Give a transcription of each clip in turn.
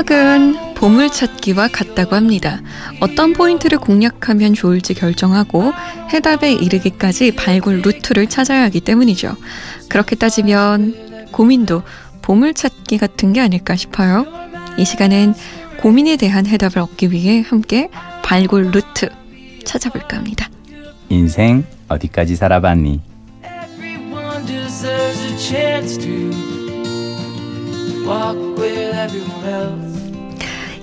수학은 보물찾기와 같다고 합니다. 어떤 포인트를 공략하면 좋을지 결정하고 해답에 이르기까지 발굴 루트를 찾아야 하기 때문이죠. 그렇게 따지면 고민도 보물찾기 같은 게 아닐까 싶어요. 이 시간은 고민에 대한 해답을 얻기 위해 함께 발굴 루트 찾아볼까 합니다. 인생 어디까지 살아봤니? Everyone deserves a chance to walk with everyone else.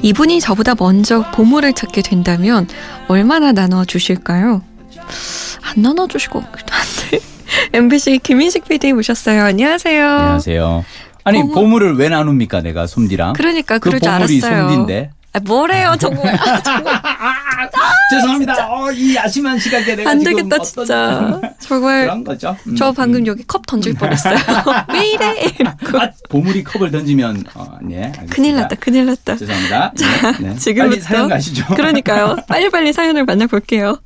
이분이 저보다 먼저 보물을 찾게 된다면 얼마나 나눠 주실까요? 안 나눠 주실 것 같기도 한데. MBC 김인식 PD 모셨어요. 안녕하세요. 안녕하세요. 아니 보물- 보물을 왜 나눕니까 내가 솜디랑? 그러니까 그 그럴 줄 보물이 알았어요. 솜디인데. 아, 뭐래요, 정말. 아, 정말 죄송합니다. 어, 이 야심한 시각에 내가 안 되겠다, 진짜. 정말 그런 거죠. 음, 저 음. 방금 여기 컵 던질 뻔했어요. 왜 이래? 이러고. 아, 보물이 컵을 던지면 어, 네. 알겠습니다. 큰일 났다, 큰일 났다. 죄송합니다. 네, 네. 지금부터 빨리 사연 가시죠. 그러니까요. 빨리빨리 사연을 만나볼게요.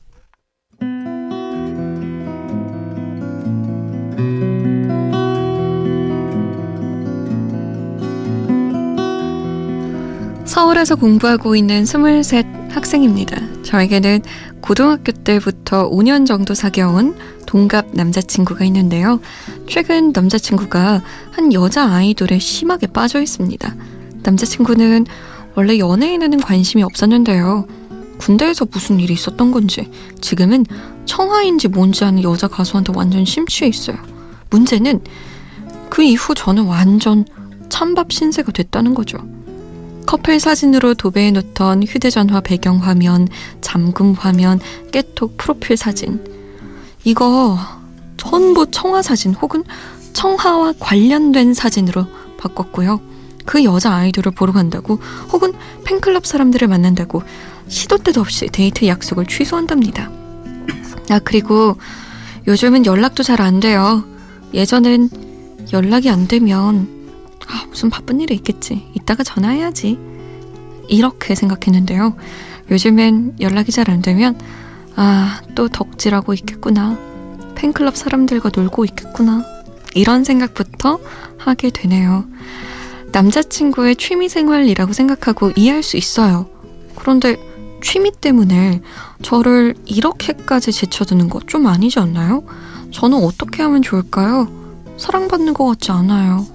서울에서 공부하고 있는 23 학생입니다. 저에게는 고등학교 때부터 5년 정도 사귀어온 동갑 남자친구가 있는데요. 최근 남자친구가 한 여자 아이돌에 심하게 빠져 있습니다. 남자친구는 원래 연예인에는 관심이 없었는데요. 군대에서 무슨 일이 있었던 건지 지금은 청하인지 뭔지 아는 여자 가수한테 완전 심취해 있어요. 문제는 그 이후 저는 완전 찬밥 신세가 됐다는 거죠. 커플 사진으로 도배해 놓던 휴대전화 배경화면, 잠금 화면, 깨톡 프로필 사진. 이거 전부 청하 사진 혹은 청하와 관련된 사진으로 바꿨고요. 그 여자 아이돌을 보러 간다고 혹은 팬클럽 사람들을 만난다고 시도 때도 없이 데이트 약속을 취소한답니다. 아, 그리고 요즘은 연락도 잘 안 돼요. 예전엔 연락이 안 되면 아, 무슨 바쁜 일이 있겠지. 이따가 전화해야지. 이렇게 생각했는데요. 요즘엔 연락이 잘 안 되면 아, 또 덕질하고 있겠구나. 팬클럽 사람들과 놀고 있겠구나. 이런 생각부터 하게 되네요. 남자친구의 취미 생활이라고 생각하고 이해할 수 있어요. 그런데 취미 때문에 저를 이렇게까지 제쳐두는 거 좀 아니지 않나요? 저는 어떻게 하면 좋을까요? 사랑받는 것 같지 않아요.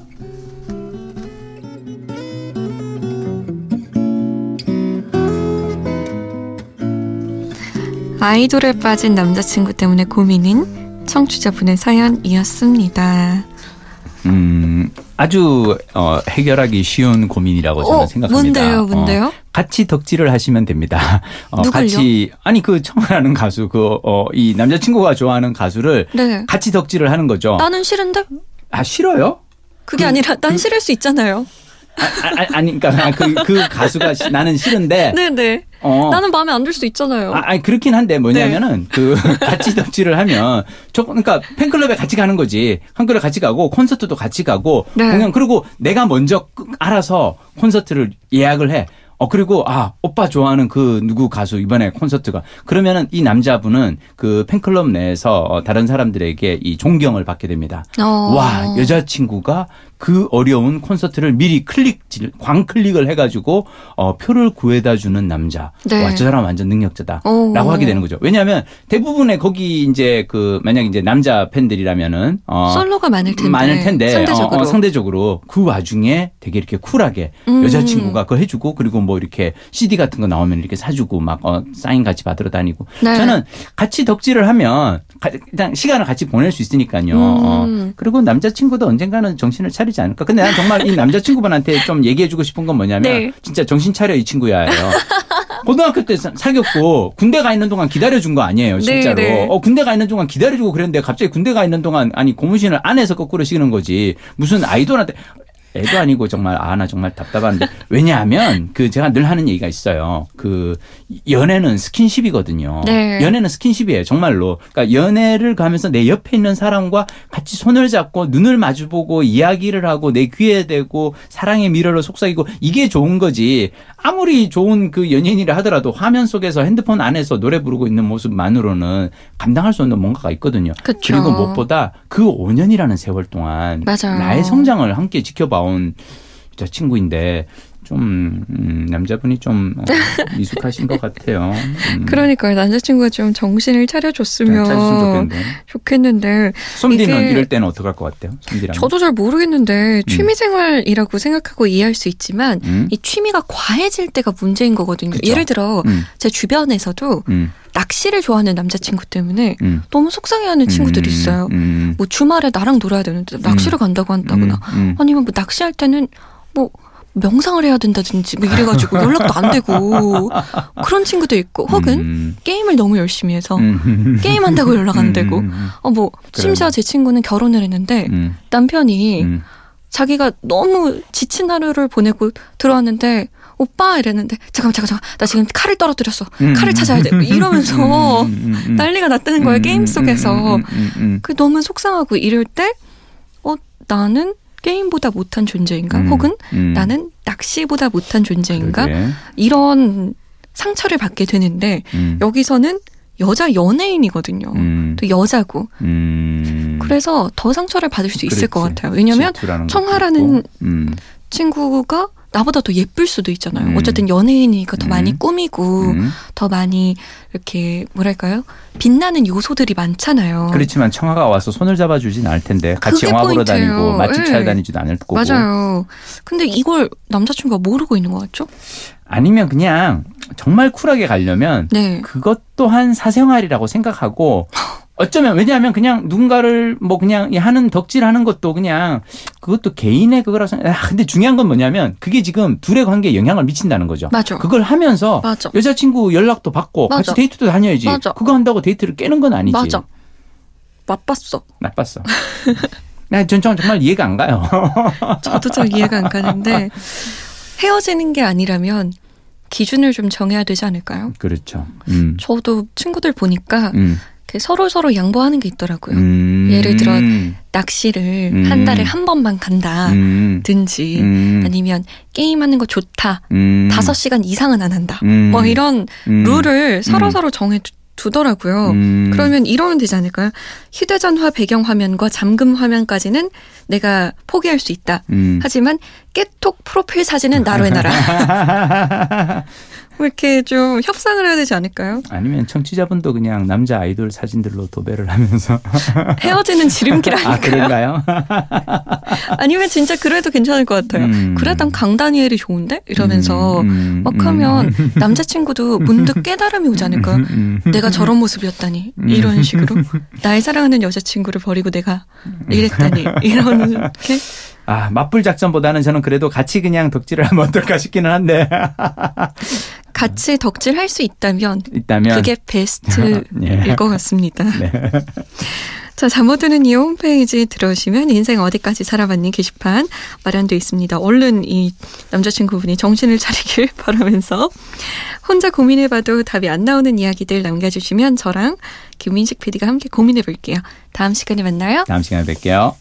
아이돌에 빠진 남자친구 때문에 고민인 청취자분의 사연이었습니다. 음, 아주 어, 해결하기 쉬운 고민이라고 저는 어, 생각합니다. 뭔데요, 뭔데요? 어, 같이 덕질을 하시면 됩니다. 어, 누굴요? 같이 아니 그 청하는 가수 그 어, 이 남자친구가 좋아하는 가수를 네. 같이 덕질을 하는 거죠. 나는 싫은데? 아 싫어요? 그게 그- 아니라 난 싫을 수 있잖아요. 아, 아, 아니 그러니까 그, 그 가수가 시- 나는 싫은데 네네. 어. 나는 마음에 안 들 수도 있잖아요. 아, 아니 그렇긴 한데 뭐냐면은 그 같이 덕질을 하면 저 그러니까 팬클럽에 같이 가는 거지 팬클럽 같이 가고 콘서트도 같이 가고 네. 공연 그리고 내가 먼저 끄- 알아서 콘서트를 예약을 해. 어 그리고 아 오빠 좋아하는 그 누구 가수 이번에 콘서트가 그러면은 이 남자분은 그 팬클럽 내에서 어, 다른 사람들에게 이 존경을 받게 됩니다. 어. 와 여자친구가 그 어려운 콘서트를 미리 클릭 광클릭을 해가지고 어 표를 구해다 주는 남자. 네. 와 저 사람 완전 능력자다라고 오. 하게 되는 거죠. 왜냐하면 대부분의 거기 이제 그 만약 이제 남자 팬들이라면은 어 솔로가 많을 텐데. 많을 텐데 상대적으로. 어, 어, 상대적으로 그 와중에 되게 이렇게 쿨하게 음. 여자친구가 그거 해주고 그리고 뭐 이렇게 CD 같은 거 나오면 이렇게 사주고 막 어, 사인 같이 받으러 다니고 네. 저는 같이 덕질을 하면 가- 일단 시간을 같이 보낼 수 있으니까요. 어. 음. 그리고 남자친구도 언젠가는 정신을 차리지 않을까. 근데 난 정말 이 남자친구분한테 좀 얘기해주고 싶은 건 뭐냐면 네. 진짜 정신 차려 이 친구야예요. 고등학교 때 사- 사귀었고 군대 가 있는 동안 기다려준 거 아니에요, 진짜로. 네, 네. 어, 군대 가 있는 동안 기다려주고 그랬는데 갑자기 군대 가 있는 동안 아니 고무신을 안에서 거꾸로 신는 거지. 무슨 아이돌한테 애도 아니고 정말 아 나 정말 답답한데 왜냐하면 그 제가 늘 하는 얘기가 있어요. 그 연애는 스킨십이거든요. 네. 연애는 스킨십이에요, 정말로. 그러니까 연애를 가면서 내 옆에 있는 사람과 같이 손을 잡고 눈을 마주보고 이야기를 하고 내 귀에 대고 사랑의 미러를 속삭이고 이게 좋은 거지. 아무리 좋은 그 연예인이라 하더라도 화면 속에서 핸드폰 안에서 노래 부르고 있는 모습만으로는 감당할 수 없는 뭔가가 있거든요. 그쵸. 리고 무엇보다 그 5년이라는 세월 동안 맞아요. 나의 성장을 함께 지켜봐온 여자친구인데 좀 음, 남자분이 좀 어, 미숙하신 것 같아요. 음. 그러니까요. 남자친구가 좀 정신을 차려줬으면 좋겠는데. 좋겠는데 솜디는 이럴 때는 어떡할 것 같아요? 솜디랑. 저도 잘 모르겠는데 취미생활이라고 생각하고 이해할 수 있지만 음? 이 취미가 과해질 때가 문제인 거거든요. 그쵸. 예를 들어 음, 제 주변에서도 음, 낚시를 좋아하는 남자친구 때문에 음. 너무 속상해하는 친구들이 음, 있어요. 음, 뭐 주말에 나랑 놀아야 되는데 낚시를 간다고 한다거나 음, 음. 아니면 뭐 낚시할 때는 뭐 명상을 해야 된다든지 뭐 이래가지고 연락도 안 되고 그런 친구도 있고 혹은 음, 게임을 너무 열심히 해서 음. 게임 한다고 연락 안 되고 음, 음, 어뭐 심지어 제 친구는 결혼을 했는데 음, 남편이 음. 자기가 너무 지친 하루를 보내고 들어왔는데 오빠 이랬는데 잠깐 잠깐 잠깐 나 지금 칼을 떨어뜨렸어. 음. 칼을 찾아야 돼. 이러면서 음. 난리가 났다는 거예요 음, 게임 음, 속에서. 그 너무 속상하고 이럴 때 어 나는 게임보다 못한 존재인가 음, 혹은 음. 나는 낚시보다 못한 존재인가 그러게. 이런 상처를 받게 되는데 음, 여기서는 여자 연예인이거든요. 음, 또 여자고 음. 그래서 더 상처를 받을 수 있을 것 그렇지. 같아요. 왜냐하면 청하라는. 음, 친구가 나보다 더 예쁠 수도 있잖아요. 음. 어쨌든 연예인이니까 더 음. 많이 꾸미고 음. 더 많이 이렇게 뭐랄까요 빛나는 요소들이 많잖아요. 그렇지만 청아가 와서 손을 잡아주진 않을 텐데 같이 영화 보러. 다니고 맛집 예. 찾아 다니지도 않을 거고 맞아요. 근데 이걸 남자친구가 모르고 있는 것 같죠? 아니면 그냥 정말 쿨하게 가려면 네. 그것 또한 사생활이라고 생각하고 어쩌면 왜냐하면 그냥 누군가를 뭐 그냥 하는 덕질하는 것도 그냥 그것도 개인의 그거라고 생각. 아, 근데 중요한 건 뭐냐면 그게 지금 둘의 관계에 영향을 미친다는 거죠. 맞아. 그걸 하면서 맞아. 여자친구 연락도 받고 맞아. 같이 데이트도 다녀야지. 맞아. 그거 한다고 데이트를 깨는 건 아니지. 맞아. 나빴어. 나빴어. 나전 정말 이해가 안 가요. 저도 잘 이해가 안 가는데 헤어지는 게 아니라면 기준을 좀 정해야 되지 않을까요? 그렇죠. 음. 저도 친구들 보니까 음. 서로 서로 양보하는 게 있더라고요. 음. 예를 들어 낚시를 음. 한 달에 한 번만 간다. 음. 든지 음. 아니면 게임하는 거 좋다. 음. 다섯 시간 이상은 안 한다. 음. 뭐 이런 음. 룰을 서로 음. 서로 정해 두- 두더라고요. 음. 그러면 이러면 되지 않을까요? 휴대전화 배경 화면과 잠금 화면까지는 내가 포기할 수 있다. 음. 하지만 깨톡 프로필 사진은 나로 해놔라. 뭐 이렇게 좀 협상을 해야 되지 않을까요? 아니면 청취자분도 그냥 남자 아이돌 사진들로 도배를 하면서 헤어지는 지름길 아 아닐까요? 그런가요? 아니면 진짜 그래도 괜찮을 것 같아요. 음. 그래 난 강다니엘이 좋은데 이러면서 음, 음, 막 음. 하면 남자친구도 문득 깨달음이 오지 않을까요? 음, 음. 내가 저런 모습이었다니 이런 식으로 날 사랑하는 여자친구를 버리고 내가 이랬다니 이렇게 아 맞불 작전보다는 저는 그래도 같이 그냥 덕질을 하면 어떨까 싶기는 한데 같이 덕질할 수 있다면 있다면 그게 베스트일 예. 것 같습니다. 네. 자, 잠못 드는 이 홈페이지 들어오시면 인생 어디까지 살아봤니 게시판 마련돼 있습니다. 얼른 이 남자친구분이 정신을 차리길 바라면서 혼자 고민해봐도 답이 안 나오는 이야기들 남겨주시면 저랑 김민식 PD가 함께 고민해 볼게요. 다음 시간에 만나요. 다음 시간에 뵐게요.